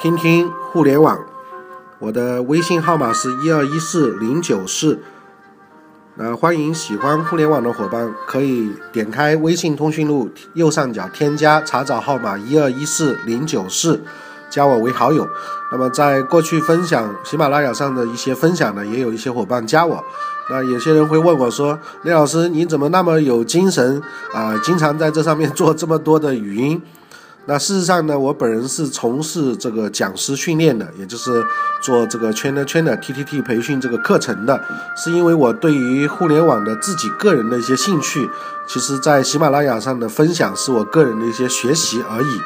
听听互联网。我的微信号码是一二一四零九四。呃，欢迎喜欢互联网的伙伴可以点开微信通讯录右上角添加查找号码一二一四零九四，加我为好友。那么在过去分享喜马拉雅上的一些分享呢，也有一些伙伴加我。那有些人会问我说：“李老师，你怎么那么有精神啊？经常在这上面做这么多的语音？”那事实上呢，我本人是从事这个讲师训练的，也就是做这个圈的圈的 T T T 培训这个课程的，是因为我对于互联网的自己个人的一些兴趣，其实在喜马拉雅上的分享是我个人的一些学习而已。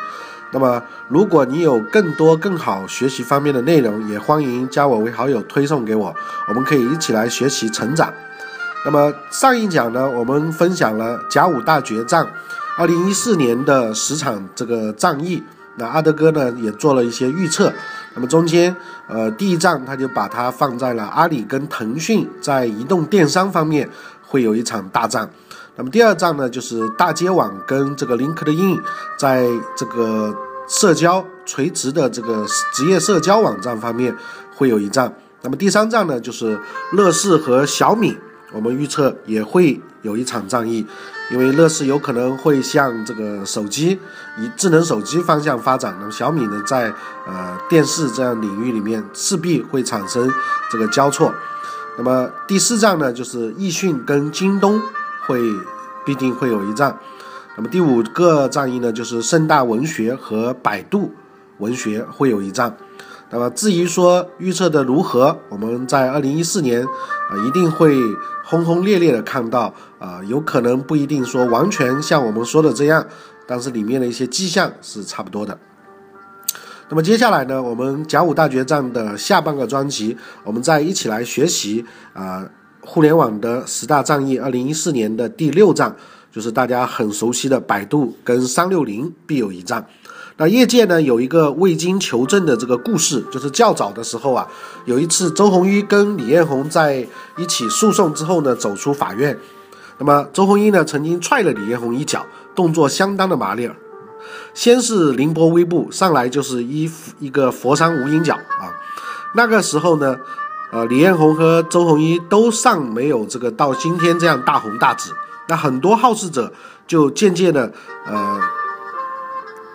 那么，如果你有更多更好学习方面的内容，也欢迎加我为好友，推送给我，我们可以一起来学习成长。那么上一讲呢，我们分享了甲午大决战。二零一四年的十场这个战役，那阿德哥呢也做了一些预测。那么中间，呃，第一仗他就把它放在了阿里跟腾讯在移动电商方面会有一场大战。那么第二仗呢，就是大街网跟这个 LinkedIn 在这个社交垂直的这个职业社交网站方面会有一仗。那么第三仗呢，就是乐视和小米，我们预测也会有一场战役。因为乐视有可能会向这个手机以智能手机方向发展，那么小米呢，在呃电视这样领域里面势必会产生这个交错。那么第四仗呢，就是易讯跟京东会必定会有一仗。那么第五个战役呢，就是盛大文学和百度文学会有一仗。那么至于说预测的如何，我们在二零一四年啊一定会。轰轰烈烈的看到啊，有可能不一定说完全像我们说的这样，但是里面的一些迹象是差不多的。那么接下来呢，我们甲午大决战的下半个专辑，我们再一起来学习啊，互联网的十大战役，二零一四年的第六战，就是大家很熟悉的百度跟三六零必有一战。那业界呢有一个未经求证的这个故事，就是较早的时候啊，有一次周鸿祎跟李彦宏在一起诉讼之后呢，走出法院。那么周鸿祎呢曾经踹了李彦宏一脚，动作相当的麻利儿。先是凌波微步，上来就是一一个佛山无影脚啊。那个时候呢，呃，李彦宏和周鸿祎都尚没有这个到今天这样大红大紫。那很多好事者就渐渐的呃。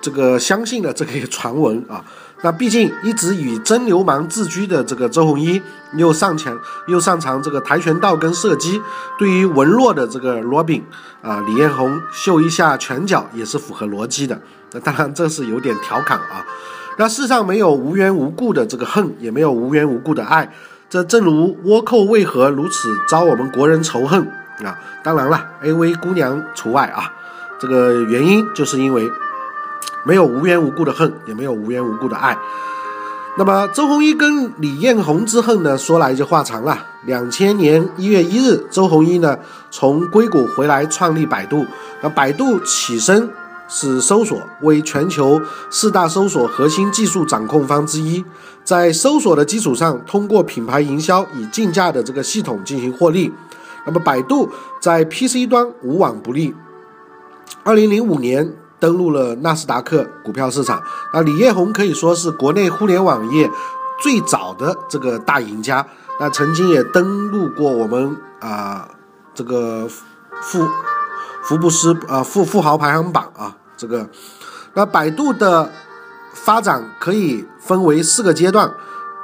这个相信了这个传闻啊，那毕竟一直以真流氓自居的这个周鸿祎，又擅长又擅长这个跆拳道跟射击，对于文弱的这个罗宾啊，李彦宏秀一下拳脚也是符合逻辑的。那当然这是有点调侃啊。那世上没有无缘无故的这个恨，也没有无缘无故的爱。这正如倭寇为何如此招我们国人仇恨啊？当然了，AV 姑娘除外啊。这个原因就是因为。没有无缘无故的恨，也没有无缘无故的爱。那么周鸿祎跟李彦宏之恨呢？说来就话长了。两千年一月一日，周鸿祎呢从硅谷回来创立百度。那百度起身是搜索，为全球四大搜索核心技术掌控方之一。在搜索的基础上，通过品牌营销以竞价的这个系统进行获利。那么百度在 PC 端无往不利。二零零五年。登陆了纳斯达克股票市场，那李彦宏可以说是国内互联网业最早的这个大赢家。那曾经也登陆过我们啊这个富福布斯啊富富豪排行榜啊这个。那百度的发展可以分为四个阶段，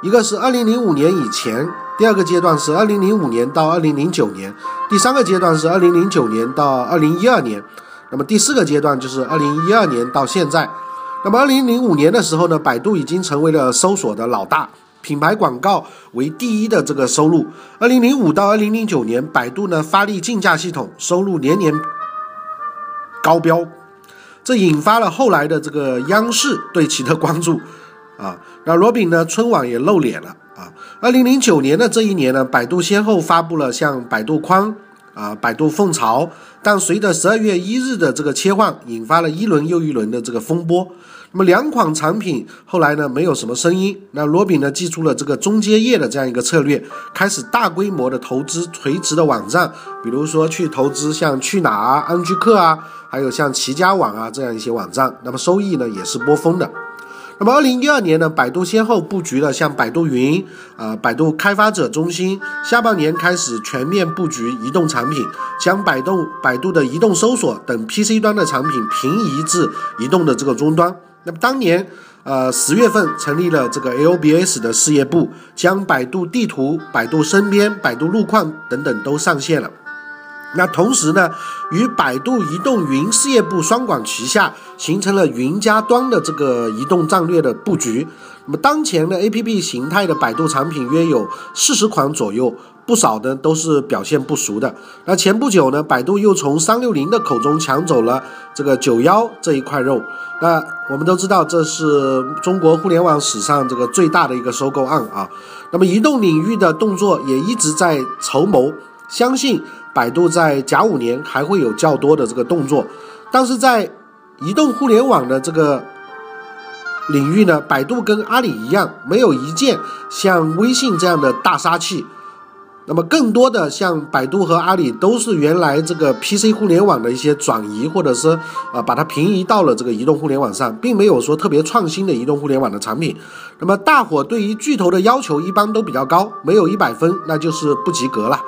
一个是二零零五年以前，第二个阶段是二零零五年到二零零九年，第三个阶段是二零零九年到二零一二年。那么第四个阶段就是二零一二年到现在，那么二零零五年的时候呢，百度已经成为了搜索的老大，品牌广告为第一的这个收入。二零零五到二零零九年，百度呢发力竞价系统，收入年年高标，这引发了后来的这个央视对其的关注啊。那罗宾呢，春晚也露脸了啊。二零零九年的这一年呢，百度先后发布了像百度框。啊，百度凤巢，但随着十二月一日的这个切换，引发了一轮又一轮的这个风波。那么两款产品后来呢，没有什么声音。那罗比呢，祭出了这个中间业的这样一个策略，开始大规模的投资垂直的网站，比如说去投资像去哪儿啊、安居客啊，还有像齐家网啊这样一些网站。那么收益呢，也是波峰的。那么，二零一二年呢，百度先后布局了像百度云、啊百度开发者中心，下半年开始全面布局移动产品，将百度百度的移动搜索等 PC 端的产品平移至移动的这个终端。那么当年，呃十月份成立了这个 LBS 的事业部，将百度地图、百度身边、百度路况等等都上线了。那同时呢，与百度移动云事业部双管齐下，形成了云加端的这个移动战略的布局。那么当前的 APP 形态的百度产品约有四十款左右，不少呢都是表现不俗的。那前不久呢，百度又从三六零的口中抢走了这个九幺这一块肉。那我们都知道，这是中国互联网史上这个最大的一个收购案啊。那么移动领域的动作也一直在筹谋，相信。百度在甲午年还会有较多的这个动作，但是在移动互联网的这个领域呢，百度跟阿里一样，没有一件像微信这样的大杀器。那么更多的像百度和阿里都是原来这个 PC 互联网的一些转移，或者是啊把它平移到了这个移动互联网上，并没有说特别创新的移动互联网的产品。那么大伙对于巨头的要求一般都比较高，没有一百分那就是不及格了。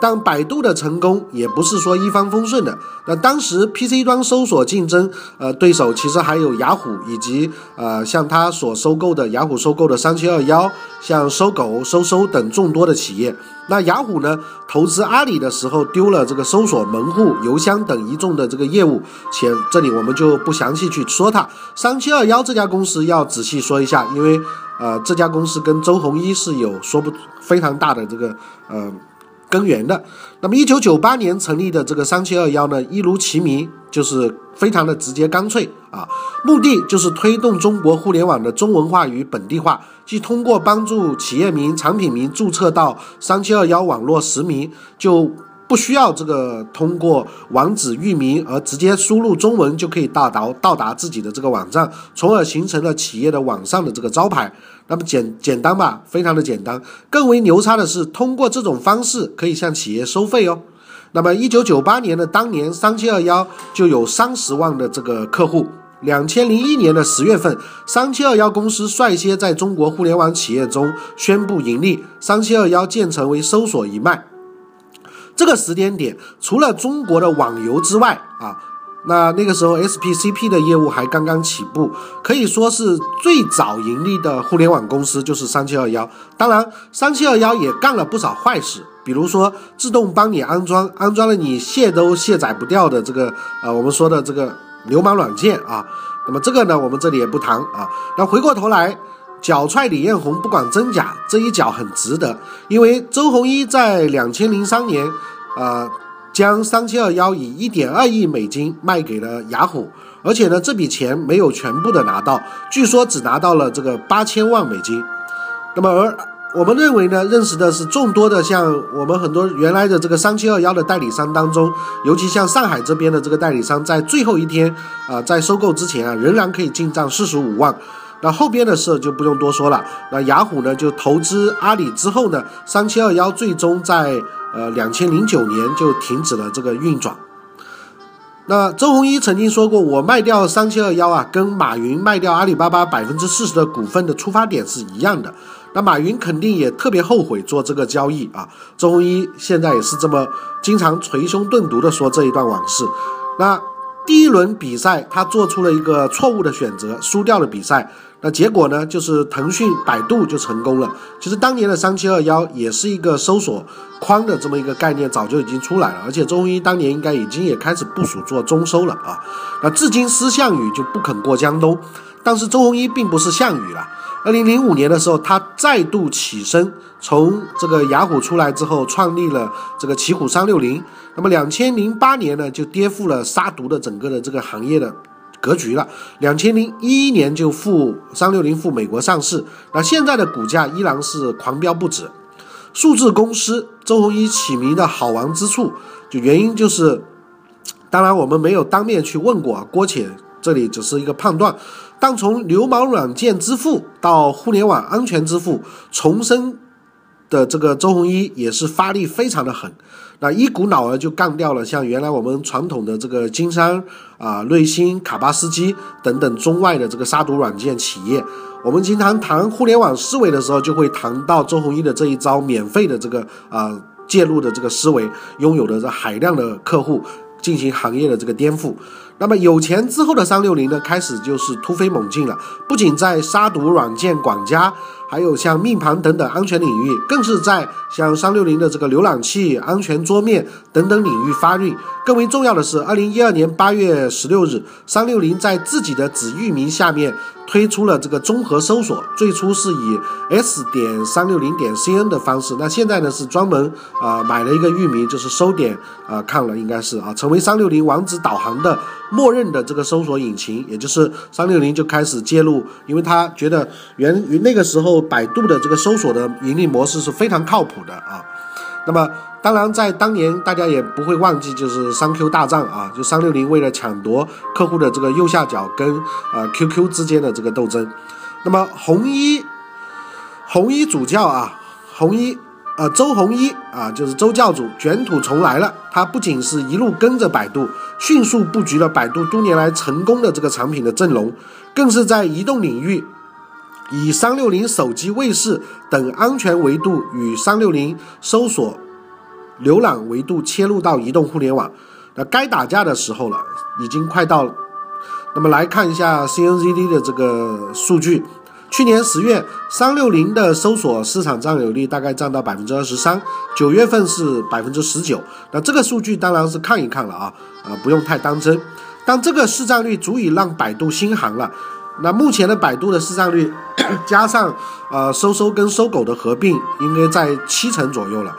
但百度的成功也不是说一帆风顺的。那当时 PC 端搜索竞争，呃，对手其实还有雅虎以及呃，像他所收购的雅虎收购的三七二幺，像搜狗、搜搜等众多的企业。那雅虎呢，投资阿里的时候丢了这个搜索门户、邮箱等一众的这个业务，且这里我们就不详细去说它。三七二幺这家公司要仔细说一下，因为呃，这家公司跟周鸿祎是有说不非常大的这个呃。根源的，那么一九九八年成立的这个三七二幺呢，一如其名，就是非常的直接干脆啊，目的就是推动中国互联网的中文化与本地化，即通过帮助企业名、产品名注册到三七二幺网络实名，就。不需要这个通过网址域名而直接输入中文就可以到达到达自己的这个网站，从而形成了企业的网上的这个招牌。那么简简单吧，非常的简单。更为牛叉的是，通过这种方式可以向企业收费哦。那么一九九八年的当年，三七二幺就有三十万的这个客户。两千零一年的十月份，三七二幺公司率先在中国互联网企业中宣布盈利，三七二幺建成为搜索一脉。这个时间点，除了中国的网游之外啊，那那个时候 SPCP 的业务还刚刚起步，可以说是最早盈利的互联网公司就是三七二幺。当然，三七二幺也干了不少坏事，比如说自动帮你安装，安装了你卸都卸载不掉的这个呃我们说的这个流氓软件啊。那么这个呢，我们这里也不谈啊。那回过头来。脚踹李彦宏不管真假，这一脚很值得，因为周鸿祎在两千零三年，呃，将三七二幺以一点二亿美金卖给了雅虎，而且呢，这笔钱没有全部的拿到，据说只拿到了这个八千万美金。那么，而我们认为呢，认识的是众多的像我们很多原来的这个三七二幺的代理商当中，尤其像上海这边的这个代理商，在最后一天啊，在收购之前啊，仍然可以进账四十五万。那后边的事就不用多说了。那雅虎呢，就投资阿里之后呢，三七二幺最终在呃两千零九年就停止了这个运转。那周鸿祎曾经说过，我卖掉三七二幺啊，跟马云卖掉阿里巴巴百分之四十的股份的出发点是一样的。那马云肯定也特别后悔做这个交易啊。周鸿祎现在也是这么经常捶胸顿足的说这一段往事。那第一轮比赛他做出了一个错误的选择，输掉了比赛。那结果呢？就是腾讯、百度就成功了。其实当年的三七二幺也是一个搜索框的这么一个概念，早就已经出来了。而且周鸿祎当年应该已经也开始部署做中搜了啊。那至今思项羽就不肯过江东，但是周鸿祎并不是项羽了。二零零五年的时候，他再度起身，从这个雅虎出来之后，创立了这个奇虎三六零。那么两千零八年呢，就颠覆了杀毒的整个的这个行业的。格局了，两千零一年就赴三六零赴美国上市，那现在的股价依然是狂飙不止。数字公司周鸿祎起名的好玩之处，就原因就是，当然我们没有当面去问过啊郭且，这里只是一个判断。但从流氓软件之父到互联网安全之父，重生。的这个周鸿祎也是发力非常的狠，那一股脑儿就干掉了像原来我们传统的这个金山啊、瑞星、卡巴斯基等等中外的这个杀毒软件企业。我们经常谈互联网思维的时候，就会谈到周鸿祎的这一招免费的这个啊介入的这个思维，拥有的这海量的客户，进行行业的这个颠覆。那么有钱之后的三六零呢，开始就是突飞猛进了，不仅在杀毒软件管家。还有像命盘等等安全领域，更是在像三六零的这个浏览器、安全桌面等等领域发力。更为重要的是，二零一二年八月十六日，三六零在自己的子域名下面推出了这个综合搜索，最初是以 s 点三六零点 cn 的方式，那现在呢是专门啊买了一个域名，就是搜点啊看了应该是啊，成为三六零网址导航的默认的这个搜索引擎，也就是三六零就开始介入，因为他觉得源于那个时候。百度的这个搜索的盈利模式是非常靠谱的啊，那么当然在当年大家也不会忘记，就是三 Q 大战啊，就三六零为了抢夺客户的这个右下角跟啊 QQ 之间的这个斗争。那么红衣红衣主教啊，红衣呃周鸿祎啊，就是周教主卷土重来了。他不仅是一路跟着百度，迅速布局了百度多年来成功的这个产品的阵容，更是在移动领域。以三六零手机卫士等安全维度与三六零搜索浏览维度切入到移动互联网，那该打架的时候了，已经快到了。那么来看一下 CNZD 的这个数据，去年十月三六零的搜索市场占有率大概占到百分之二十三，九月份是百分之十九。那这个数据当然是看一看了啊，啊不用太当真。但这个市占率足以让百度心寒了。那目前的百度的市占率，加上呃搜搜跟搜狗的合并，应该在七成左右了。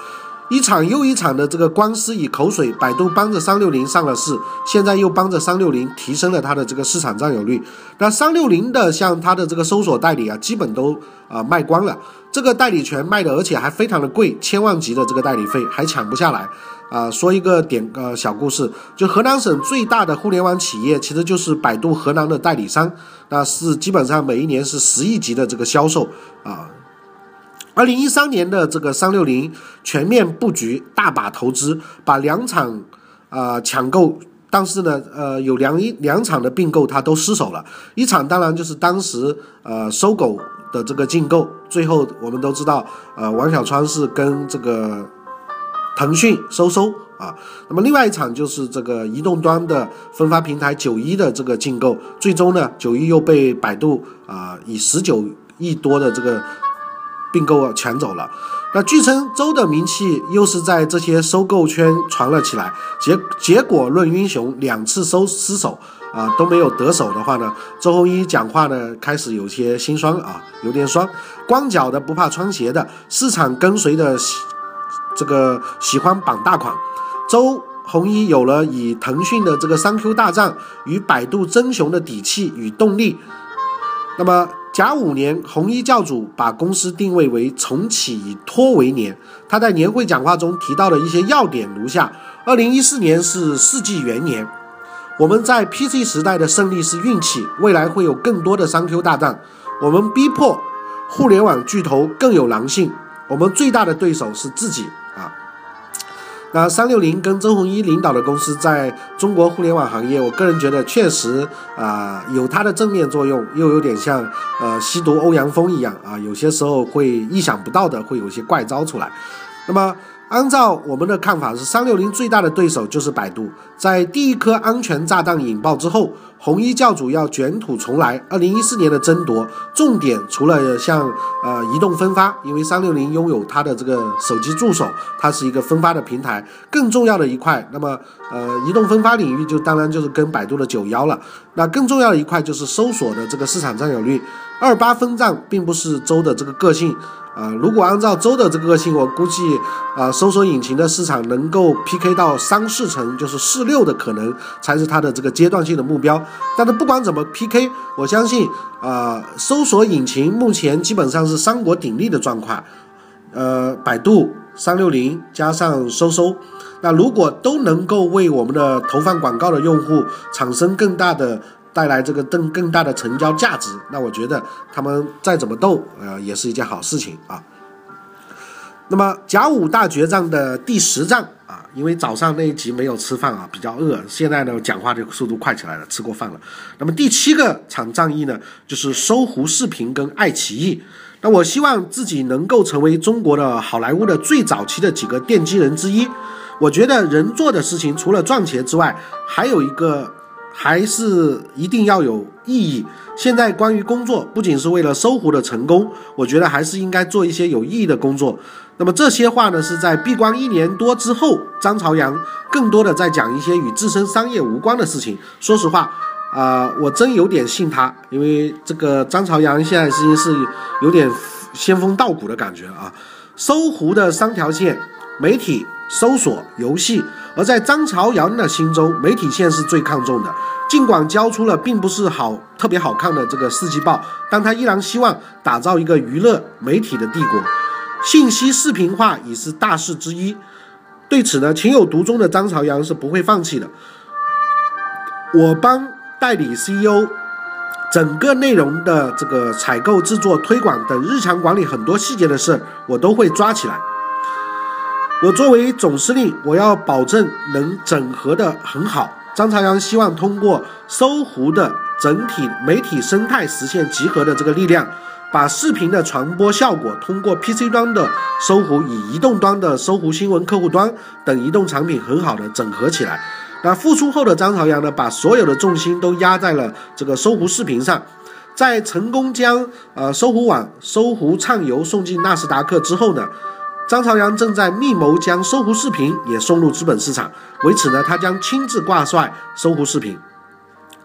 一场又一场的这个官司与口水，百度帮着三六零上了市，现在又帮着三六零提升了它的这个市场占有率。那三六零的像它的这个搜索代理啊，基本都啊卖光了，这个代理权卖的，而且还非常的贵，千万级的这个代理费还抢不下来。啊，说一个点呃小故事，就河南省最大的互联网企业，其实就是百度河南的代理商，那是基本上每一年是十亿级的这个销售啊。二零一三年的这个三六零全面布局，大把投资，把两场啊抢购，但是呢，呃，有两一两场的并购它都失手了，一场当然就是当时呃搜狗的这个竞购，最后我们都知道，呃，王小川是跟这个。腾讯、搜搜啊，那么另外一场就是这个移动端的分发平台九一的这个竞购，最终呢，九一又被百度啊以十九亿多的这个并购抢走了。那据称周的名气又是在这些收购圈传了起来，结结果论英雄，两次收失手啊都没有得手的话呢，周鸿祎讲话呢开始有些心酸啊，有点酸，光脚的不怕穿鞋的，市场跟随的喜。这个喜欢绑大款，周鸿祎有了以腾讯的这个三 Q 大战与百度争雄的底气与动力。那么甲午年，红衣教主把公司定位为重启以托为年。他在年会讲话中提到的一些要点如下：二零一四年是世纪元年，我们在 PC 时代的胜利是运气，未来会有更多的三 Q 大战，我们逼迫互联网巨头更有狼性，我们最大的对手是自己。那三六零跟周鸿祎领导的公司在中国互联网行业，我个人觉得确实啊有它的正面作用，又有点像呃吸毒欧阳锋一样啊，有些时候会意想不到的会有一些怪招出来。那么。按照我们的看法是，三六零最大的对手就是百度。在第一颗安全炸弹引爆之后，红衣教主要卷土重来。二零一四年的争夺重点除了像呃移动分发，因为三六零拥有它的这个手机助手，它是一个分发的平台。更重要的一块，那么呃移动分发领域就当然就是跟百度的九幺了。那更重要的一块就是搜索的这个市场占有率。二八分账并不是周的这个个性。啊，如果按照周的这个个性，我估计啊，搜索引擎的市场能够 PK 到三四成，就是四六的可能才是它的这个阶段性的目标。但是不管怎么 PK，我相信啊，搜索引擎目前基本上是三国鼎立的状况。呃，百度、三六零加上搜搜，那如果都能够为我们的投放广告的用户产生更大的。带来这个更更大的成交价值，那我觉得他们再怎么斗，呃，也是一件好事情啊。那么甲午大决战的第十仗啊，因为早上那一集没有吃饭啊，比较饿，现在呢讲话的速度快起来了，吃过饭了。那么第七个场战役呢，就是搜狐视频跟爱奇艺。那我希望自己能够成为中国的好莱坞的最早期的几个奠基人之一。我觉得人做的事情除了赚钱之外，还有一个还是一定要有意义。现在关于工作，不仅是为了搜狐的成功，我觉得还是应该做一些有意义的工作。那么这些话呢，是在闭关一年多之后，张朝阳更多的在讲一些与自身商业无关的事情。说实话，啊，我真有点信他，因为这个张朝阳现在是是有点仙风道骨的感觉啊。搜狐的三条线：媒体、搜索、游戏。而在张朝阳的心中，媒体线是最看重的。尽管交出了并不是好特别好看的这个四季报，但他依然希望打造一个娱乐媒体的帝国。信息视频化已是大势之一。对此呢，情有独钟的张朝阳是不会放弃的。我帮代理 CEO，整个内容的这个采购、制作、推广等日常管理很多细节的事，我都会抓起来。我作为总司令，我要保证能整合的很好。张朝阳希望通过搜狐的整体媒体生态实现集合的这个力量，把视频的传播效果通过 PC 端的搜狐与移动端的搜狐新闻客户端等移动产品很好的整合起来。那复出后的张朝阳呢，把所有的重心都压在了这个搜狐视频上，在成功将呃搜狐网、搜狐畅游送进纳斯达克之后呢。张朝阳正在密谋将搜狐视频也送入资本市场，为此呢，他将亲自挂帅搜狐视频。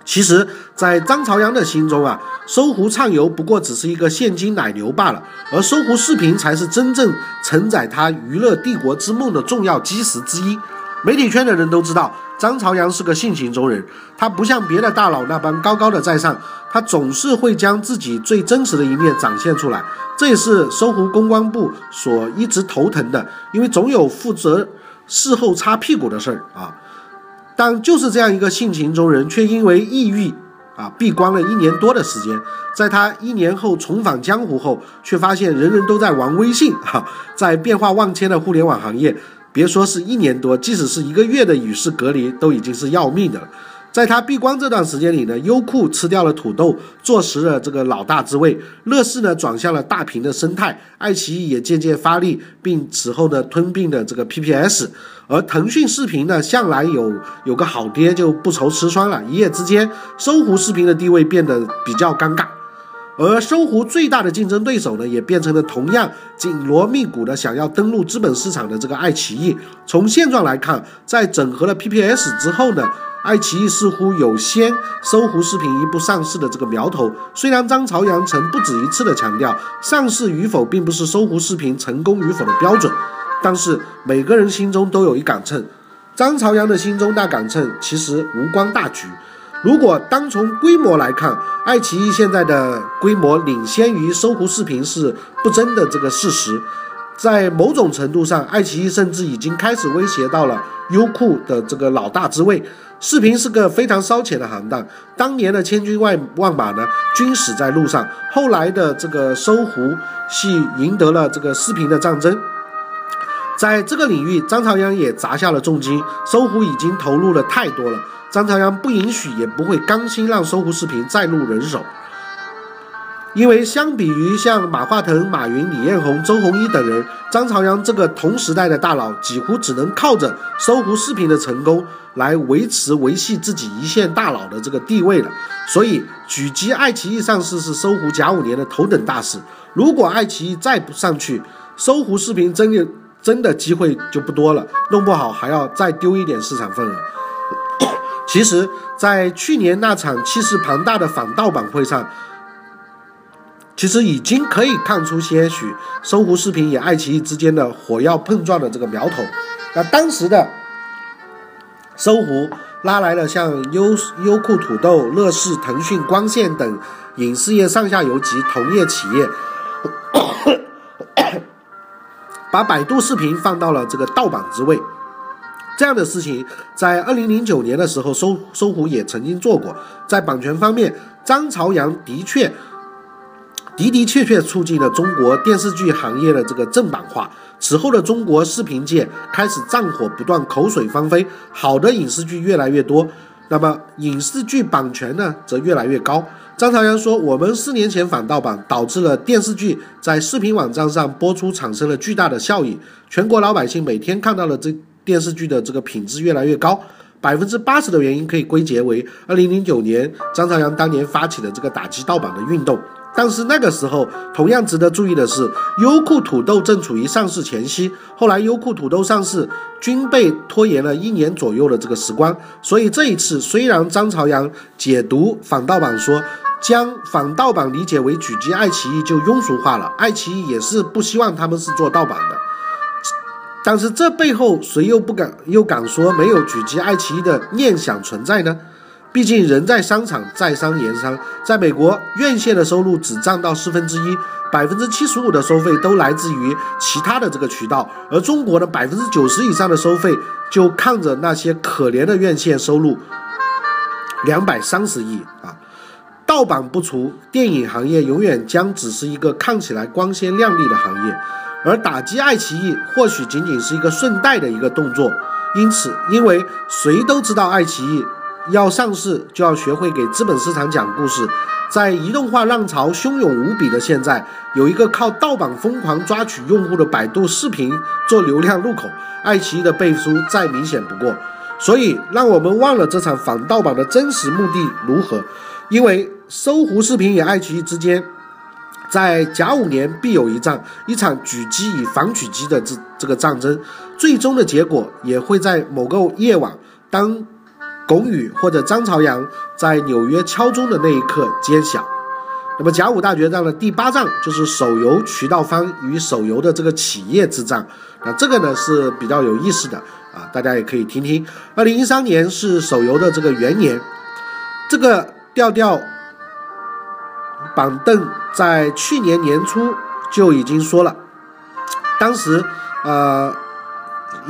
其实，在张朝阳的心中啊，搜狐畅游不过只是一个现金奶牛罢了，而搜狐视频才是真正承载他娱乐帝国之梦的重要基石之一。媒体圈的人都知道，张朝阳是个性情中人，他不像别的大佬那般高高的在上，他总是会将自己最真实的一面展现出来。这也是搜狐公关部所一直头疼的，因为总有负责事后擦屁股的事儿啊。但就是这样一个性情中人，却因为抑郁啊闭关了一年多的时间，在他一年后重返江湖后，却发现人人都在玩微信哈，在变化万千的互联网行业。别说是一年多，即使是一个月的与世隔离，都已经是要命的了。在他闭关这段时间里呢，优酷吃掉了土豆，坐实了这个老大之位；乐视呢转向了大屏的生态，爱奇艺也渐渐发力，并此后呢吞并了这个 PPS。而腾讯视频呢，向来有有个好爹就不愁吃穿了，一夜之间，搜狐视频的地位变得比较尴尬。而搜狐最大的竞争对手呢，也变成了同样紧锣密鼓的想要登陆资本市场的这个爱奇艺。从现状来看，在整合了 PPS 之后呢，爱奇艺似乎有先搜狐视频一步上市的这个苗头。虽然张朝阳曾不止一次的强调，上市与否并不是搜狐视频成功与否的标准，但是每个人心中都有一杆秤。张朝阳的心中那杆秤其实无关大局。如果单从规模来看，爱奇艺现在的规模领先于搜狐视频是不争的这个事实。在某种程度上，爱奇艺甚至已经开始威胁到了优酷的这个老大之位。视频是个非常烧钱的行当，当年的千军万万马呢均死在路上。后来的这个搜狐系赢得了这个视频的战争，在这个领域，张朝阳也砸下了重金。搜狐已经投入了太多了。张朝阳不允许，也不会甘心让搜狐视频再入人手，因为相比于像马化腾、马云、李彦宏、周鸿祎等人，张朝阳这个同时代的大佬，几乎只能靠着搜狐视频的成功来维持维系自己一线大佬的这个地位了。所以，狙击爱奇艺上市是搜狐甲午年的头等大事。如果爱奇艺再不上去，搜狐视频真的真的机会就不多了，弄不好还要再丢一点市场份额。其实，在去年那场气势庞大的反盗版会上，其实已经可以看出些许搜狐视频与爱奇艺之间的火药碰撞的这个苗头。那当时的搜狐拉来了像优优酷、土豆、乐视、腾讯、光线等影视业上下游及同业企业，把百度视频放到了这个盗版之位。这样的事情，在二零零九年的时候，搜搜狐也曾经做过。在版权方面，张朝阳的确的的确确促进了中国电视剧行业的这个正版化。此后的中国视频界开始战火不断，口水翻飞，好的影视剧越来越多，那么影视剧版权呢则越来越高。张朝阳说：“我们四年前反盗版，导致了电视剧在视频网站上播出产生了巨大的效益，全国老百姓每天看到的这电视剧的这个品质越来越高。百分之八十的原因可以归结为二零零九年张朝阳当年发起的这个打击盗版的运动。”但是那个时候，同样值得注意的是，优酷土豆正处于上市前夕。后来，优酷土豆上市均被拖延了一年左右的这个时光。所以这一次，虽然张朝阳解读反盗版说，将反盗版理解为狙击爱奇艺就庸俗化了，爱奇艺也是不希望他们是做盗版的。但是这背后，谁又不敢又敢说没有狙击爱奇艺的念想存在呢？毕竟人在商场，在商言商。在美国，院线的收入只占到四分之一，百分之七十五的收费都来自于其他的这个渠道。而中国的百分之九十以上的收费，就看着那些可怜的院线收入两百三十亿啊！盗版不除，电影行业永远将只是一个看起来光鲜亮丽的行业，而打击爱奇艺或许仅仅是一个顺带的一个动作。因此，因为谁都知道爱奇艺。要上市就要学会给资本市场讲故事。在移动化浪潮汹涌无比的现在，有一个靠盗版疯狂抓取用户的百度视频做流量入口，爱奇艺的背书再明显不过。所以，让我们忘了这场反盗版的真实目的如何？因为搜狐视频与爱奇艺之间，在甲午年必有一战，一场狙击与反狙击的这这个战争，最终的结果也会在某个夜晚当。龚宇或者张朝阳在纽约敲钟的那一刻揭晓。那么甲午大决战的第八仗就是手游渠道方与手游的这个企业之战。那这个呢是比较有意思的啊，大家也可以听听。二零一三年是手游的这个元年，这个调调板凳在去年年初就已经说了，当时呃。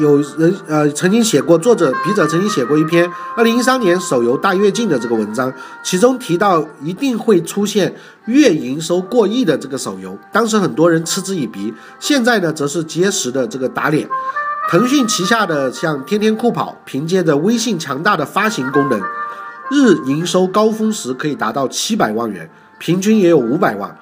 有人呃曾经写过，作者笔者曾经写过一篇二零一三年手游大跃进的这个文章，其中提到一定会出现月营收过亿的这个手游，当时很多人嗤之以鼻，现在呢则是结实的这个打脸。腾讯旗下的像天天酷跑，凭借着微信强大的发行功能，日营收高峰时可以达到七百万元，平均也有五百万。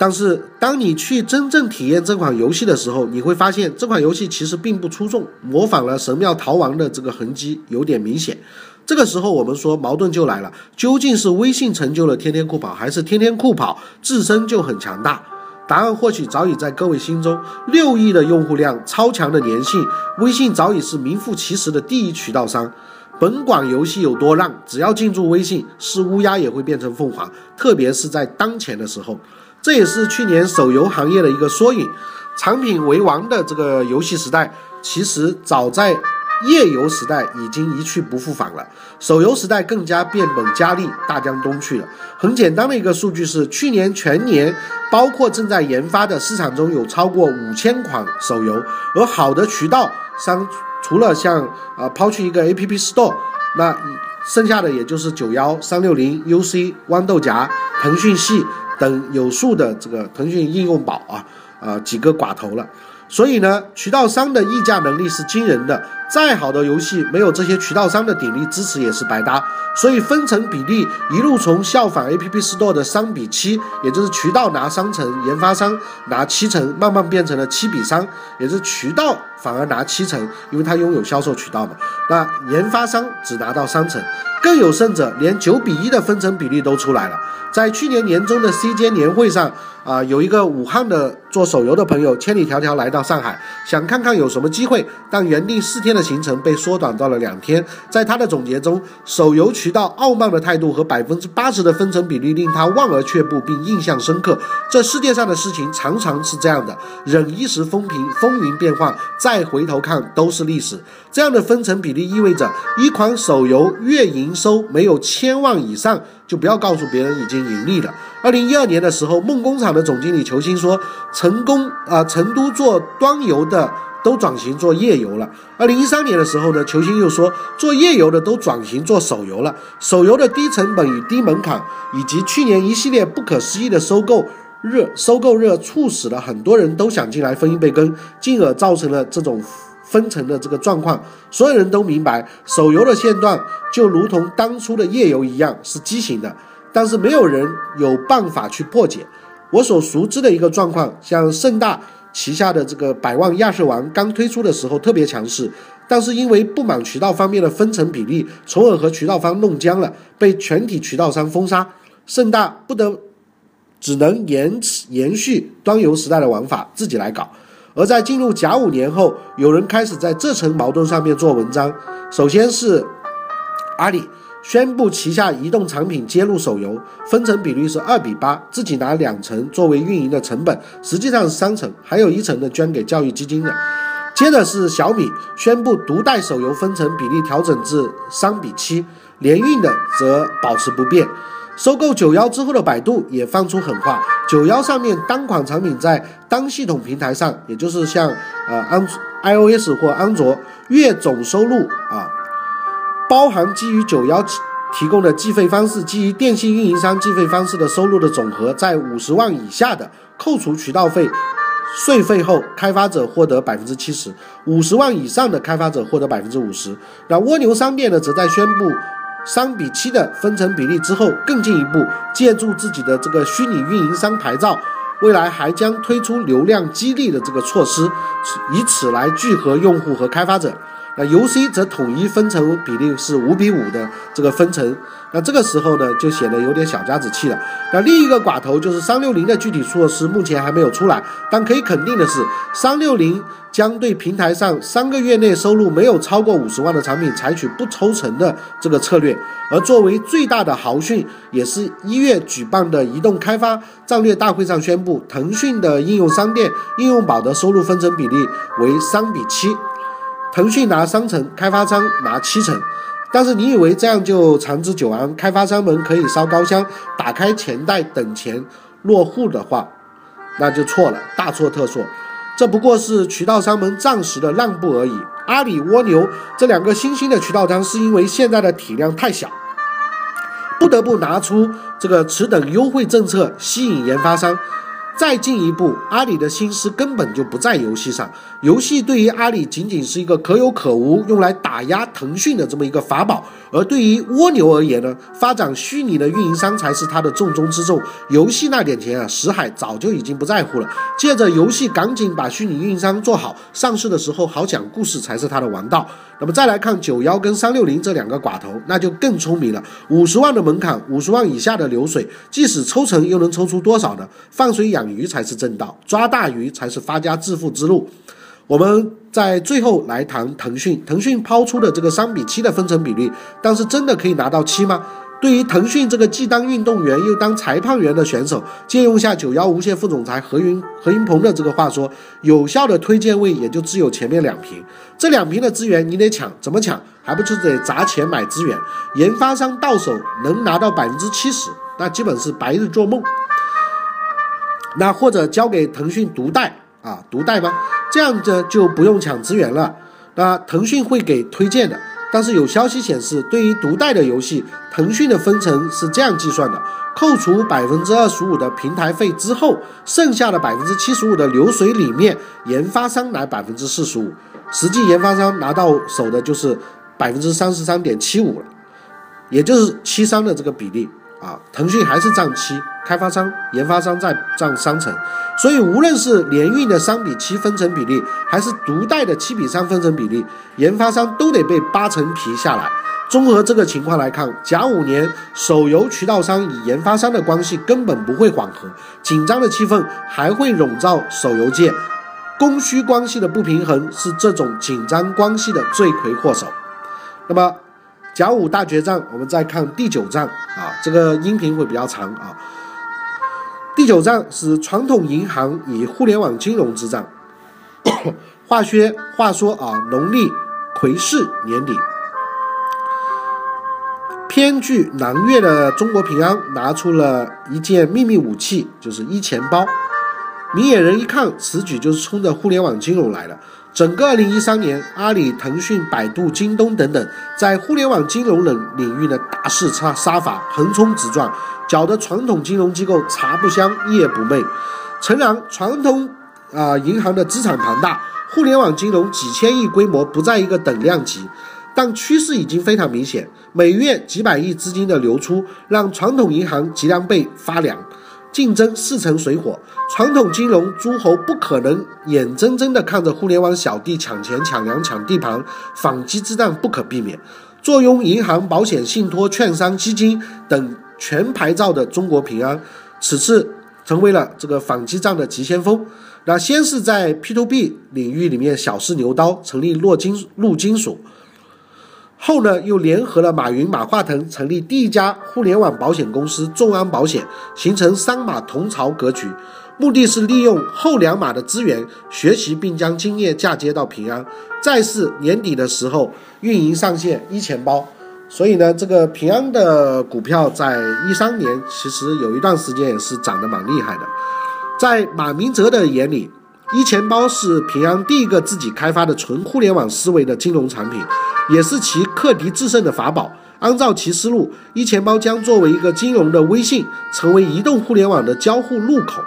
但是，当你去真正体验这款游戏的时候，你会发现这款游戏其实并不出众，模仿了《神庙逃亡》的这个痕迹有点明显。这个时候，我们说矛盾就来了：究竟是微信成就了天天酷跑，还是天天酷跑自身就很强大？答案或许早已在各位心中。六亿的用户量，超强的粘性，微信早已是名副其实的第一渠道商。本管游戏有多烂，只要进驻微信，是乌鸦也会变成凤凰。特别是在当前的时候。这也是去年手游行业的一个缩影，产品为王的这个游戏时代，其实早在页游时代已经一去不复返了。手游时代更加变本加厉，大江东去了。很简单的一个数据是，去年全年，包括正在研发的市场中有超过五千款手游，而好的渠道商除了像啊抛去一个 App Store，那剩下的也就是九幺三六零 UC 豌豆荚、腾讯系。等有数的这个腾讯应用宝啊，啊几个寡头了，所以呢，渠道商的议价能力是惊人的。再好的游戏，没有这些渠道商的鼎力支持也是白搭。所以分成比例一路从效仿 App Store 的三比七，也就是渠道拿三成，研发商拿七成，慢慢变成了七比三，也是渠道反而拿七成，因为它拥有销售渠道嘛。那研发商只拿到三成，更有甚者，连九比一的分成比例都出来了。在去年年中的 CJ 年会上，啊，有一个武汉的做手游的朋友千里迢迢来到上海，想看看有什么机会，但原定四天的的行程被缩短到了两天。在他的总结中，手游渠道傲慢的态度和百分之八十的分成比例令他望而却步，并印象深刻。这世界上的事情常常是这样的，忍一时风平风云变幻，再回头看都是历史。这样的分成比例意味着，一款手游月营收没有千万以上。就不要告诉别人已经盈利了。二零一二年的时候，梦工厂的总经理裘鑫说，成功啊，成都做端游的都转型做页游了。二零一三年的时候呢，球星又说，做页游的都转型做手游了。手游的低成本与低门槛，以及去年一系列不可思议的收购热，收购热促使了很多人都想进来分一杯羹，进而造成了这种分成的这个状况。所有人都明白，手游的现状就如同当初的页游一样是畸形的，但是没有人有办法去破解。我所熟知的一个状况，像盛大。旗下的这个百万亚瑟王刚推出的时候特别强势，但是因为不满渠道方面的分成比例，从而和渠道方弄僵了，被全体渠道商封杀。盛大不得只能延延续端游时代的玩法，自己来搞。而在进入甲午年后，有人开始在这层矛盾上面做文章。首先是阿里。宣布旗下移动产品接入手游，分成比率是二比八，自己拿两成作为运营的成本，实际上是三成，还有一成呢捐给教育基金的。接着是小米宣布独代手游分成比例调整至三比七，联运的则保持不变。收购九幺之后的百度也放出狠话，九幺上面单款产品在单系统平台上，也就是像呃安 iOS 或安卓月总收入啊。包含基于九幺提供的计费方式，基于电信运营商计费方式的收入的总和，在五十万以下的，扣除渠道费、税费后，开发者获得百分之七十；五十万以上的开发者获得百分之五十。那蜗牛商店呢，则在宣布三比七的分成比例之后，更进一步借助自己的这个虚拟运营商牌照，未来还将推出流量激励的这个措施，以此来聚合用户和开发者。那 UC 则统一分成比例是五比五的这个分成，那这个时候呢就显得有点小家子气了。那另一个寡头就是三六零的具体措施目前还没有出来，但可以肯定的是，三六零将对平台上三个月内收入没有超过五十万的产品采取不抽成的这个策略。而作为最大的豪讯，也是一月举办的移动开发战略大会上宣布，腾讯的应用商店、应用宝的收入分成比例为三比七。腾讯拿三成，开发商拿七成，但是你以为这样就长治久安，开发商们可以烧高香，打开钱袋等钱落户的话，那就错了，大错特错。这不过是渠道商们暂时的让步而已。阿里、蜗牛这两个新兴的渠道商，是因为现在的体量太小，不得不拿出这个此等优惠政策吸引研发商。再进一步，阿里的心思根本就不在游戏上，游戏对于阿里仅仅是一个可有可无、用来打压腾讯的这么一个法宝，而对于蜗牛而言呢，发展虚拟的运营商才是它的重中之重。游戏那点钱啊，石海早就已经不在乎了，借着游戏赶紧把虚拟运营商做好，上市的时候好讲故事才是他的王道。那么再来看九幺跟三六零这两个寡头，那就更聪明了。五十万的门槛，五十万以下的流水，即使抽成又能抽出多少呢？放水养鱼才是正道，抓大鱼才是发家致富之路。我们在最后来谈腾讯，腾讯抛出的这个三比七的分成比例，但是真的可以拿到七吗？对于腾讯这个既当运动员又当裁判员的选手，借用下九幺无线副总裁何云何云鹏的这个话说，有效的推荐位也就只有前面两瓶，这两瓶的资源你得抢，怎么抢？还不就得砸钱买资源？研发商到手能拿到百分之七十，那基本是白日做梦。那或者交给腾讯独代啊，独代吗？这样子就不用抢资源了。那腾讯会给推荐的。但是有消息显示，对于独代的游戏，腾讯的分成是这样计算的：扣除百分之二十五的平台费之后，剩下的百分之七十五的流水里面，研发商拿百分之四十五，实际研发商拿到手的就是百分之三十三点七五了，也就是七三的这个比例。啊，腾讯还是占七，开发商、研发商在占三成，所以无论是联运的三比七分成比例，还是独代的七比三分成比例，研发商都得被扒层皮下来。综合这个情况来看，甲午年手游渠道商与研发商的关系根本不会缓和，紧张的气氛还会笼罩手游界，供需关系的不平衡是这种紧张关系的罪魁祸首。那么。甲午大决战，我们再看第九战啊，这个音频会比较长啊。第九战是传统银行与互联网金融之战。话说话说啊，农历癸巳年底，偏居南越的中国平安拿出了一件秘密武器，就是一钱包。明眼人一看，此举就是冲着互联网金融来的。整个2013年，阿里、腾讯、百度、京东等等在互联网金融领领域的大肆杀杀法，横冲直撞，搅得传统金融机构茶不香夜不寐。诚然，传统啊银行的资产庞大，互联网金融几千亿规模不在一个等量级，但趋势已经非常明显。每月几百亿资金的流出，让传统银行脊梁被发凉。竞争势成水火，传统金融诸侯不可能眼睁睁地看着互联网小弟抢钱、抢粮、抢地盘，反击之战不可避免。坐拥银行、保险、信托、券商、基金等全牌照的中国平安，此次成为了这个反击战的急先锋。那先是在 P to B 领域里面小试牛刀，成立洛金陆金属。后呢，又联合了马云、马化腾，成立第一家互联网保险公司众安保险，形成三马同槽格局，目的是利用后两马的资源学习，并将经验嫁接到平安。再是年底的时候运营上线一钱包，所以呢，这个平安的股票在一三年其实有一段时间也是涨得蛮厉害的。在马明哲的眼里，一钱包是平安第一个自己开发的纯互联网思维的金融产品。也是其克敌制胜的法宝。按照其思路，一钱包将作为一个金融的微信，成为移动互联网的交互入口。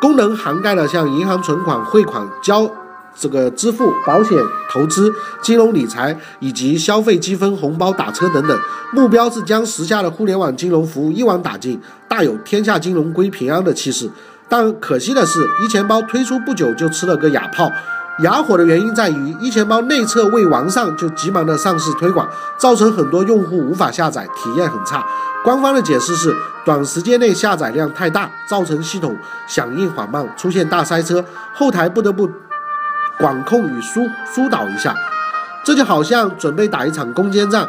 功能涵盖了像银行存款、汇款、交这个支付、保险、投资、金融理财以及消费积分、红包、打车等等。目标是将时下的互联网金融服务一网打尽，大有天下金融归平安的气势。但可惜的是，一钱包推出不久就吃了个哑炮。哑火的原因在于，一钱包内测未完善就急忙的上市推广，造成很多用户无法下载，体验很差。官方的解释是，短时间内下载量太大，造成系统响应缓慢，出现大塞车，后台不得不管控与疏疏导一下。这就好像准备打一场攻坚战。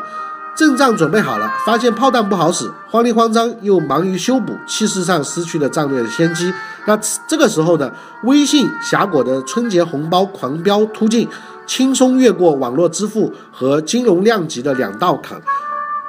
阵仗准备好了，发现炮弹不好使，慌里慌张又忙于修补，气势上失去了战略的先机。那这个时候呢，微信峡谷的春节红包狂飙突进，轻松越过网络支付和金融量级的两道坎。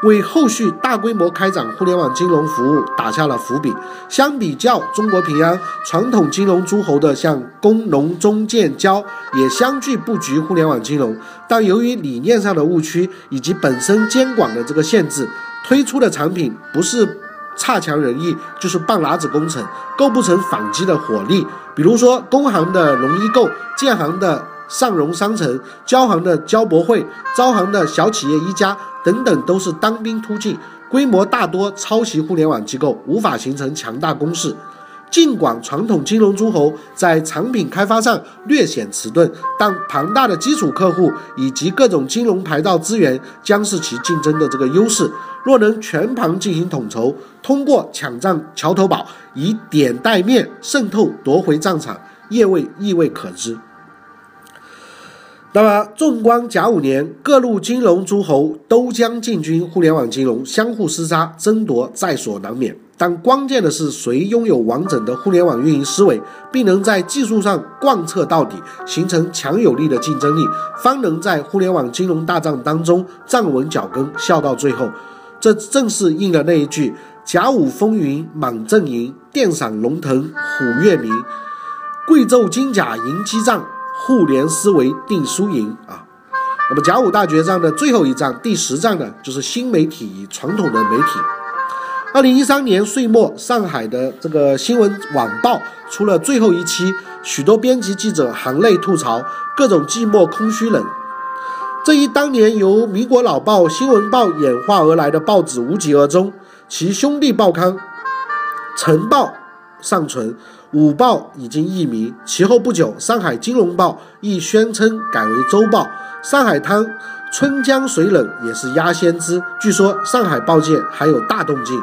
为后续大规模开展互联网金融服务打下了伏笔。相比较中国平安，传统金融诸侯的像工农中建交也相继布局互联网金融，但由于理念上的误区以及本身监管的这个限制，推出的产品不是差强人意，就是半拉子工程，构不成反击的火力。比如说工行的农一购，建行的上融商城，交行的交博会，招行的小企业一家。等等都是单兵突进，规模大多抄袭互联网机构，无法形成强大攻势。尽管传统金融诸侯在产品开发上略显迟钝，但庞大的基础客户以及各种金融牌照资源将是其竞争的这个优势。若能全盘进行统筹，通过抢占桥头堡，以点带面渗透夺回战场，业未意味可知。那么，纵观甲午年，各路金融诸侯都将进军互联网金融，相互厮杀争夺在所难免。但关键的是，谁拥有完整的互联网运营思维，并能在技术上贯彻到底，形成强有力的竞争力，方能在互联网金融大战当中站稳脚跟，笑到最后。这正是应了那一句：“甲午风云满阵营，电闪龙腾虎跃鸣，贵胄金甲迎激战。”互联思维定输赢啊！那么甲午大决战的最后一战，第十战呢，就是新媒体与传统的媒体。二零一三年岁末，上海的这个新闻晚报出了最后一期，许多编辑记者含泪吐槽各种寂寞、空虚、冷。这一当年由民国老报、新闻报演化而来的报纸无疾而终，其兄弟报刊晨报尚存。午报已经易名，其后不久，上海金融报亦宣称改为周报。上海滩春江水冷也是鸭先知，据说上海报界还有大动静，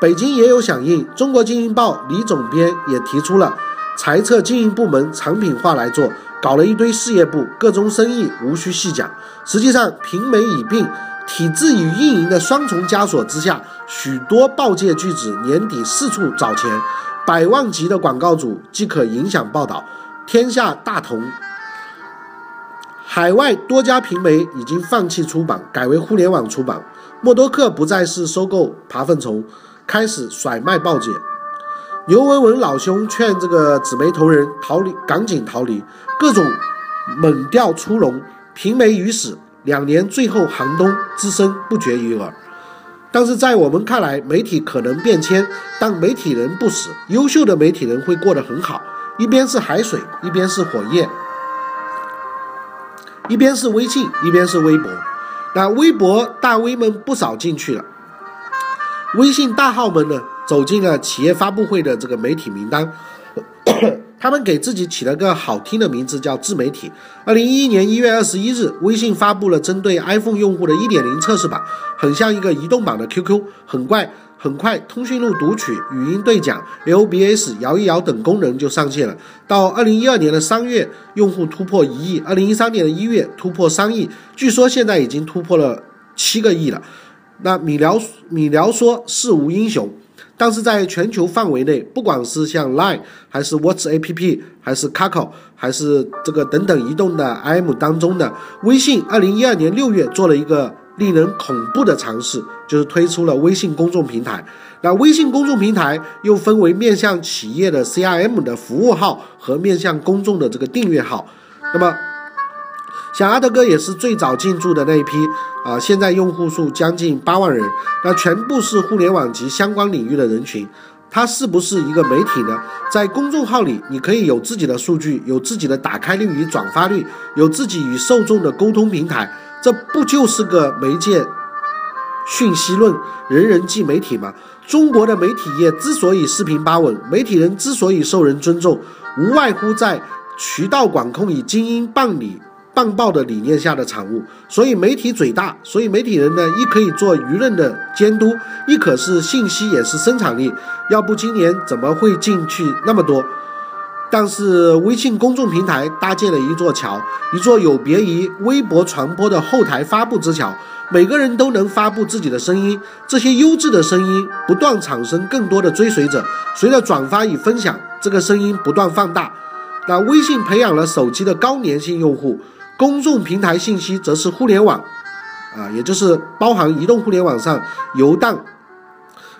北京也有响应。中国经营报李总编也提出了裁撤经营部门，产品化来做，搞了一堆事业部，各种生意无需细讲。实际上，平媒已并，体制与运营的双重枷锁之下，许多报界巨子年底四处找钱。百万级的广告主即可影响报道，天下大同。海外多家平媒已经放弃出版，改为互联网出版。默多克不再是收购爬粪虫，开始甩卖报纸。牛文文老兄劝这个紫眉头人逃离，赶紧逃离，各种猛调出笼，平媒于死。两年，最后寒冬之声不绝于耳。但是在我们看来，媒体可能变迁，但媒体人不死，优秀的媒体人会过得很好。一边是海水，一边是火焰，一边是微信，一边是微博。那微博大 V 们不少进去了，微信大号们呢，走进了企业发布会的这个媒体名单。他们给自己起了个好听的名字，叫自媒体。二零一一年一月二十一日，微信发布了针对 iPhone 用户的一点零测试版，很像一个移动版的 QQ，很怪。很快，通讯录读取、语音对讲、LBS 摇一摇等功能就上线了。到二零一二年的三月，用户突破一亿；二零一三年的一月突破三亿，据说现在已经突破了七个亿了。那米聊米聊说世无英雄，但是在全球范围内，不管是像 Line 还是 WhatsApp 还是 Kakao 还是这个等等移动的 IM 当中的微信，二零一二年六月做了一个。令人恐怖的尝试就是推出了微信公众平台。那微信公众平台又分为面向企业的 CRM 的服务号和面向公众的这个订阅号。那么，像阿德哥也是最早进驻的那一批啊，现在用户数将近八万人，那全部是互联网及相关领域的人群。它是不是一个媒体呢？在公众号里，你可以有自己的数据，有自己的打开率与转发率，有自己与受众的沟通平台。这不就是个媒介讯息论，人人即媒体吗？中国的媒体业之所以四平八稳，媒体人之所以受人尊重，无外乎在渠道管控与精英办理办报的理念下的产物。所以媒体嘴大，所以媒体人呢，一可以做舆论的监督，一可是信息也是生产力。要不今年怎么会进去那么多？但是微信公众平台搭建了一座桥，一座有别于微博传播的后台发布之桥，每个人都能发布自己的声音，这些优质的声音不断产生更多的追随者，随着转发与分享，这个声音不断放大。那微信培养了手机的高粘性用户，公众平台信息则是互联网，啊，也就是包含移动互联网上游荡。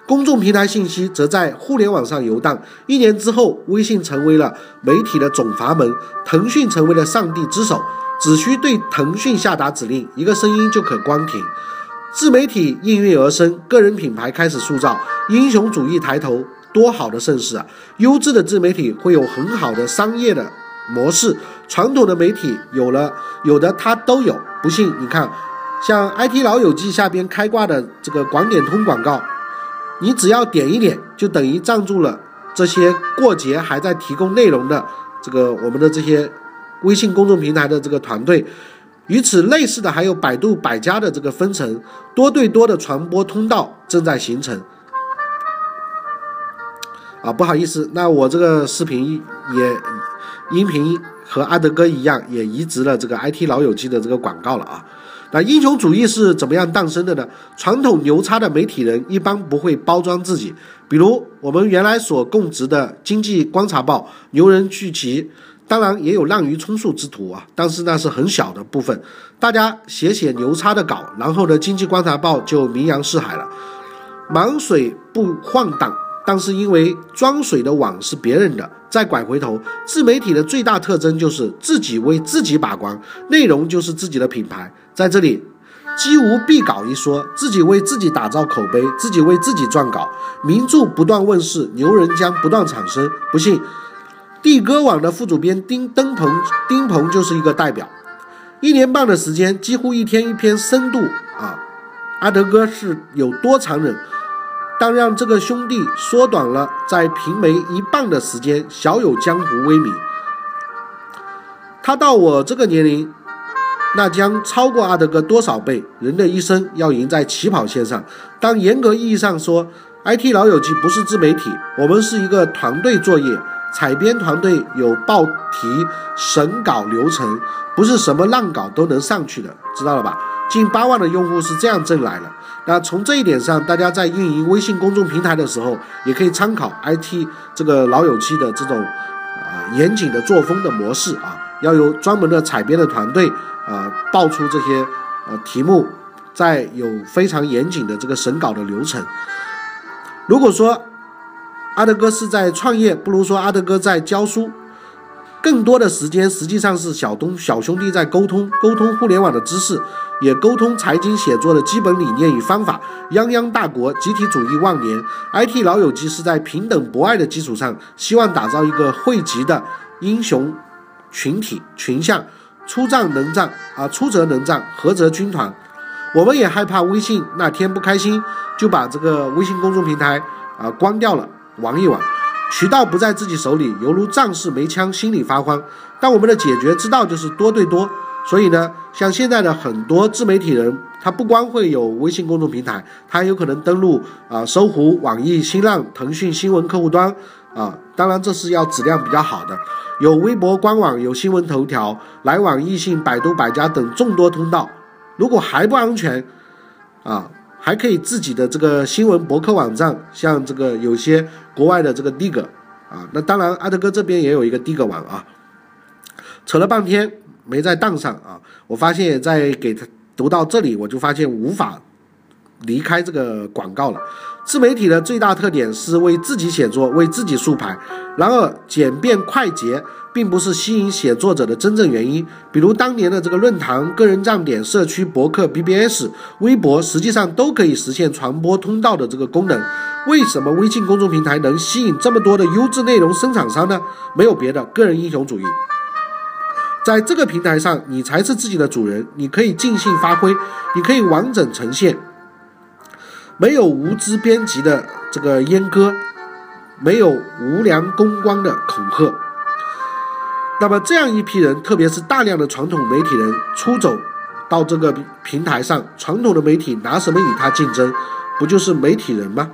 公众平台信息则在互联网上游荡。一年之后，微信成为了媒体的总阀门，腾讯成为了上帝之手，只需对腾讯下达指令，一个声音就可关停。自媒体应运而生，个人品牌开始塑造，英雄主义抬头，多好的盛世啊！优质的自媒体会有很好的商业的模式，传统的媒体有了有的它都有。不信你看，像 IT 老友记下边开挂的这个广点通广告。你只要点一点，就等于赞助了这些过节还在提供内容的这个我们的这些微信公众平台的这个团队。与此类似的，还有百度百家的这个分成，多对多的传播通道正在形成。啊，不好意思，那我这个视频也音频和阿德哥一样，也移植了这个 IT 老友记的这个广告了啊。那英雄主义是怎么样诞生的呢？传统牛叉的媒体人一般不会包装自己，比如我们原来所供职的《经济观察报》，牛人聚集，当然也有滥竽充数之徒啊，但是那是很小的部分。大家写写牛叉的稿，然后呢，《经济观察报》就名扬四海了。满水不晃荡，但是因为装水的网是别人的。再拐回头，自媒体的最大特征就是自己为自己把关，内容就是自己的品牌。在这里，机无必稿一说，自己为自己打造口碑，自己为自己撰稿，名著不断问世，牛人将不断产生。不信，地歌网的副主编丁登鹏丁鹏就是一个代表。一年半的时间，几乎一天一篇深度啊，阿德哥是有多残忍？但让这个兄弟缩短了在平媒一半的时间，小有江湖威名。他到我这个年龄，那将超过阿德哥多少倍？人的一生要赢在起跑线上。当严格意义上说，IT 老友记不是自媒体，我们是一个团队作业，采编团队有报题、审稿流程，不是什么烂稿都能上去的，知道了吧？近八万的用户是这样挣来的。那从这一点上，大家在运营微信公众平台的时候，也可以参考 IT 这个老友记的这种啊严谨的作风的模式啊，要有专门的采编的团队啊，报出这些呃题目，再有非常严谨的这个审稿的流程。如果说阿德哥是在创业，不如说阿德哥在教书。更多的时间实际上是小东小兄弟在沟通，沟通互联网的知识，也沟通财经写作的基本理念与方法。泱泱大国，集体主义万年，IT 老友记是在平等博爱的基础上，希望打造一个汇集的英雄群体群像，出战能战啊，出则能战，合则军团。我们也害怕微信那天不开心，就把这个微信公众平台啊关掉了，玩一玩。渠道不在自己手里，犹如战士没枪，心里发慌。但我们的解决之道就是多对多。所以呢，像现在的很多自媒体人，他不光会有微信公众平台，他有可能登录啊搜狐、网易、新浪、腾讯新闻客户端啊。当然，这是要质量比较好的。有微博官网，有新闻头条、来往易信、百度百家等众多通道。如果还不安全啊？还可以自己的这个新闻博客网站，像这个有些国外的这个 Dig 啊，那当然阿德哥这边也有一个 dig 王啊。扯了半天没在档上啊，我发现在给他读到这里，我就发现无法离开这个广告了。自媒体的最大特点是为自己写作，为自己竖牌。然而简便快捷。并不是吸引写作者的真正原因。比如当年的这个论坛、个人站点、社区博客、BBS、微博，实际上都可以实现传播通道的这个功能。为什么微信公众平台能吸引这么多的优质内容生产商呢？没有别的，个人英雄主义。在这个平台上，你才是自己的主人，你可以尽兴发挥，你可以完整呈现，没有无知编辑的这个阉割，没有无良公关的恐吓。那么这样一批人，特别是大量的传统媒体人出走到这个平台上，传统的媒体拿什么与他竞争？不就是媒体人吗？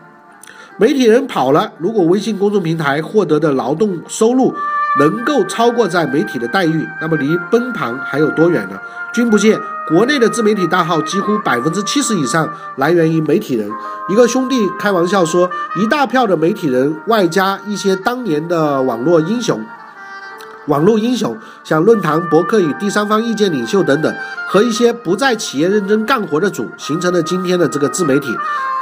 媒体人跑了，如果微信公众平台获得的劳动收入能够超过在媒体的待遇，那么离崩盘还有多远呢？君不见，国内的自媒体大号几乎百分之七十以上来源于媒体人。一个兄弟开玩笑说，一大票的媒体人，外加一些当年的网络英雄。网络英雄，像论坛、博客与第三方意见领袖等等，和一些不在企业认真干活的主，形成了今天的这个自媒体。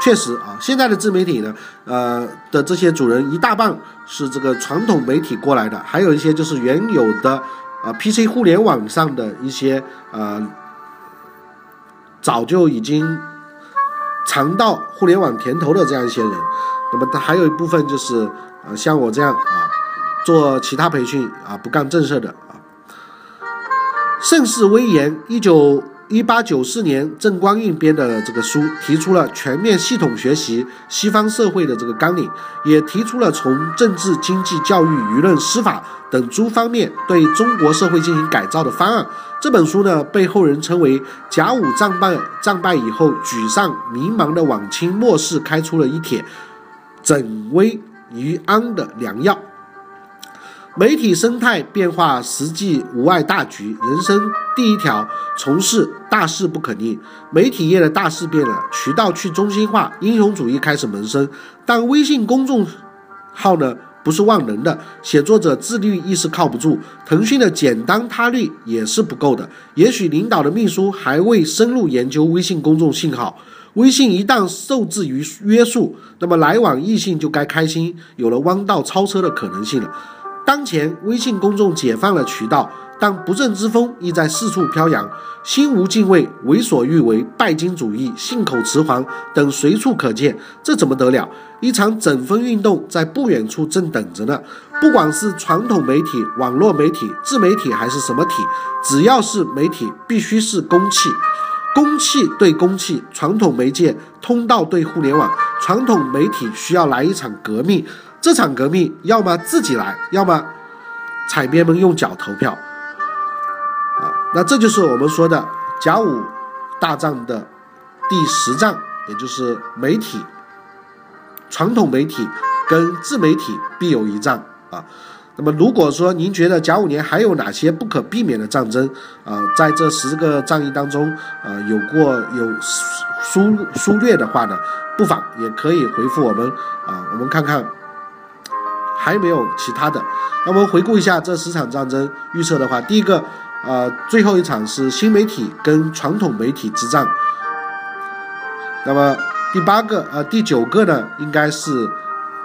确实啊，现在的自媒体呢，呃的这些主人一大半是这个传统媒体过来的，还有一些就是原有的啊 PC 互联网上的一些呃早就已经尝到互联网甜头的这样一些人。那么他还有一部分就是呃像我这样啊。做其他培训啊，不干正事的啊。盛世威严，一九一八九四年，郑光运编的这个书，提出了全面系统学习西方社会的这个纲领，也提出了从政治、经济、教育、舆论、司法等诸方面对中国社会进行改造的方案。这本书呢，被后人称为甲午战败战败以后，沮丧迷茫的晚清末世开出了一帖整危于安的良药。媒体生态变化实际无碍大局，人生第一条从事大事不可逆。媒体业的大势变了，渠道去中心化，英雄主义开始萌生。但微信公众号呢，不是万能的，写作者自律意识靠不住。腾讯的简单他律也是不够的。也许领导的秘书还未深入研究微信公众信号。微信一旦受制于约束，那么来往异性就该开心，有了弯道超车的可能性了。当前微信公众解放了渠道，但不正之风亦在四处飘扬，心无敬畏、为所欲为、拜金主义、信口雌黄等随处可见，这怎么得了？一场整风运动在不远处正等着呢。不管是传统媒体、网络媒体、自媒体还是什么体，只要是媒体，必须是公器。公器对公器，传统媒介通道对互联网，传统媒体需要来一场革命。这场革命，要么自己来，要么彩编们用脚投票。啊，那这就是我们说的甲午大战的第十仗，也就是媒体、传统媒体跟自媒体必有一战啊。那么，如果说您觉得甲午年还有哪些不可避免的战争啊，在这十个战役当中啊，有过有疏疏略的话呢，不妨也可以回复我们啊，我们看看。还没有其他的，那我们回顾一下这十场战争预测的话，第一个，呃，最后一场是新媒体跟传统媒体之战。那么第八个，呃，第九个呢，应该是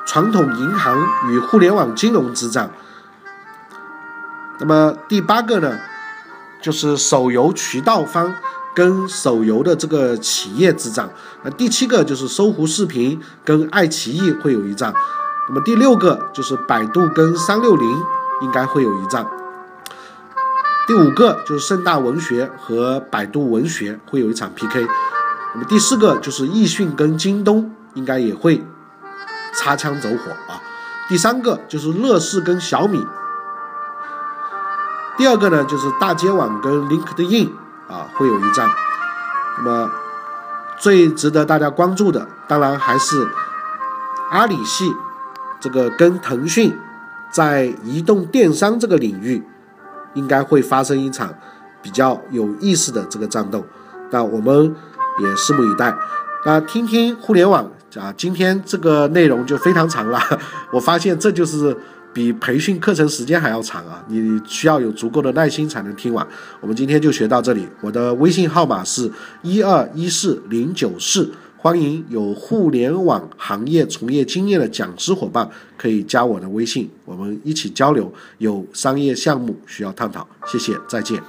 传统银行与互联网金融之战。那么第八个呢，就是手游渠道方跟手游的这个企业之战。那第七个就是搜狐视频跟爱奇艺会有一战。那么第六个就是百度跟三六零应该会有一战。第五个就是盛大文学和百度文学会有一场 PK。那么第四个就是易讯跟京东应该也会擦枪走火啊。第三个就是乐视跟小米。第二个呢，就是大街网跟 LinkedIn 啊会有一战。那么最值得大家关注的，当然还是阿里系这个跟腾讯在移动电商这个领域，应该会发生一场比较有意思的这个战斗。那我们也拭目以待。那听听互联网啊，今天这个内容就非常长了。我发现这就是。比培训课程时间还要长啊！你需要有足够的耐心才能听完。我们今天就学到这里。我的微信号码是一二一四零九四，欢迎有互联网行业从业经验的讲师伙伴可以加我的微信，我们一起交流，有商业项目需要探讨。谢谢，再见。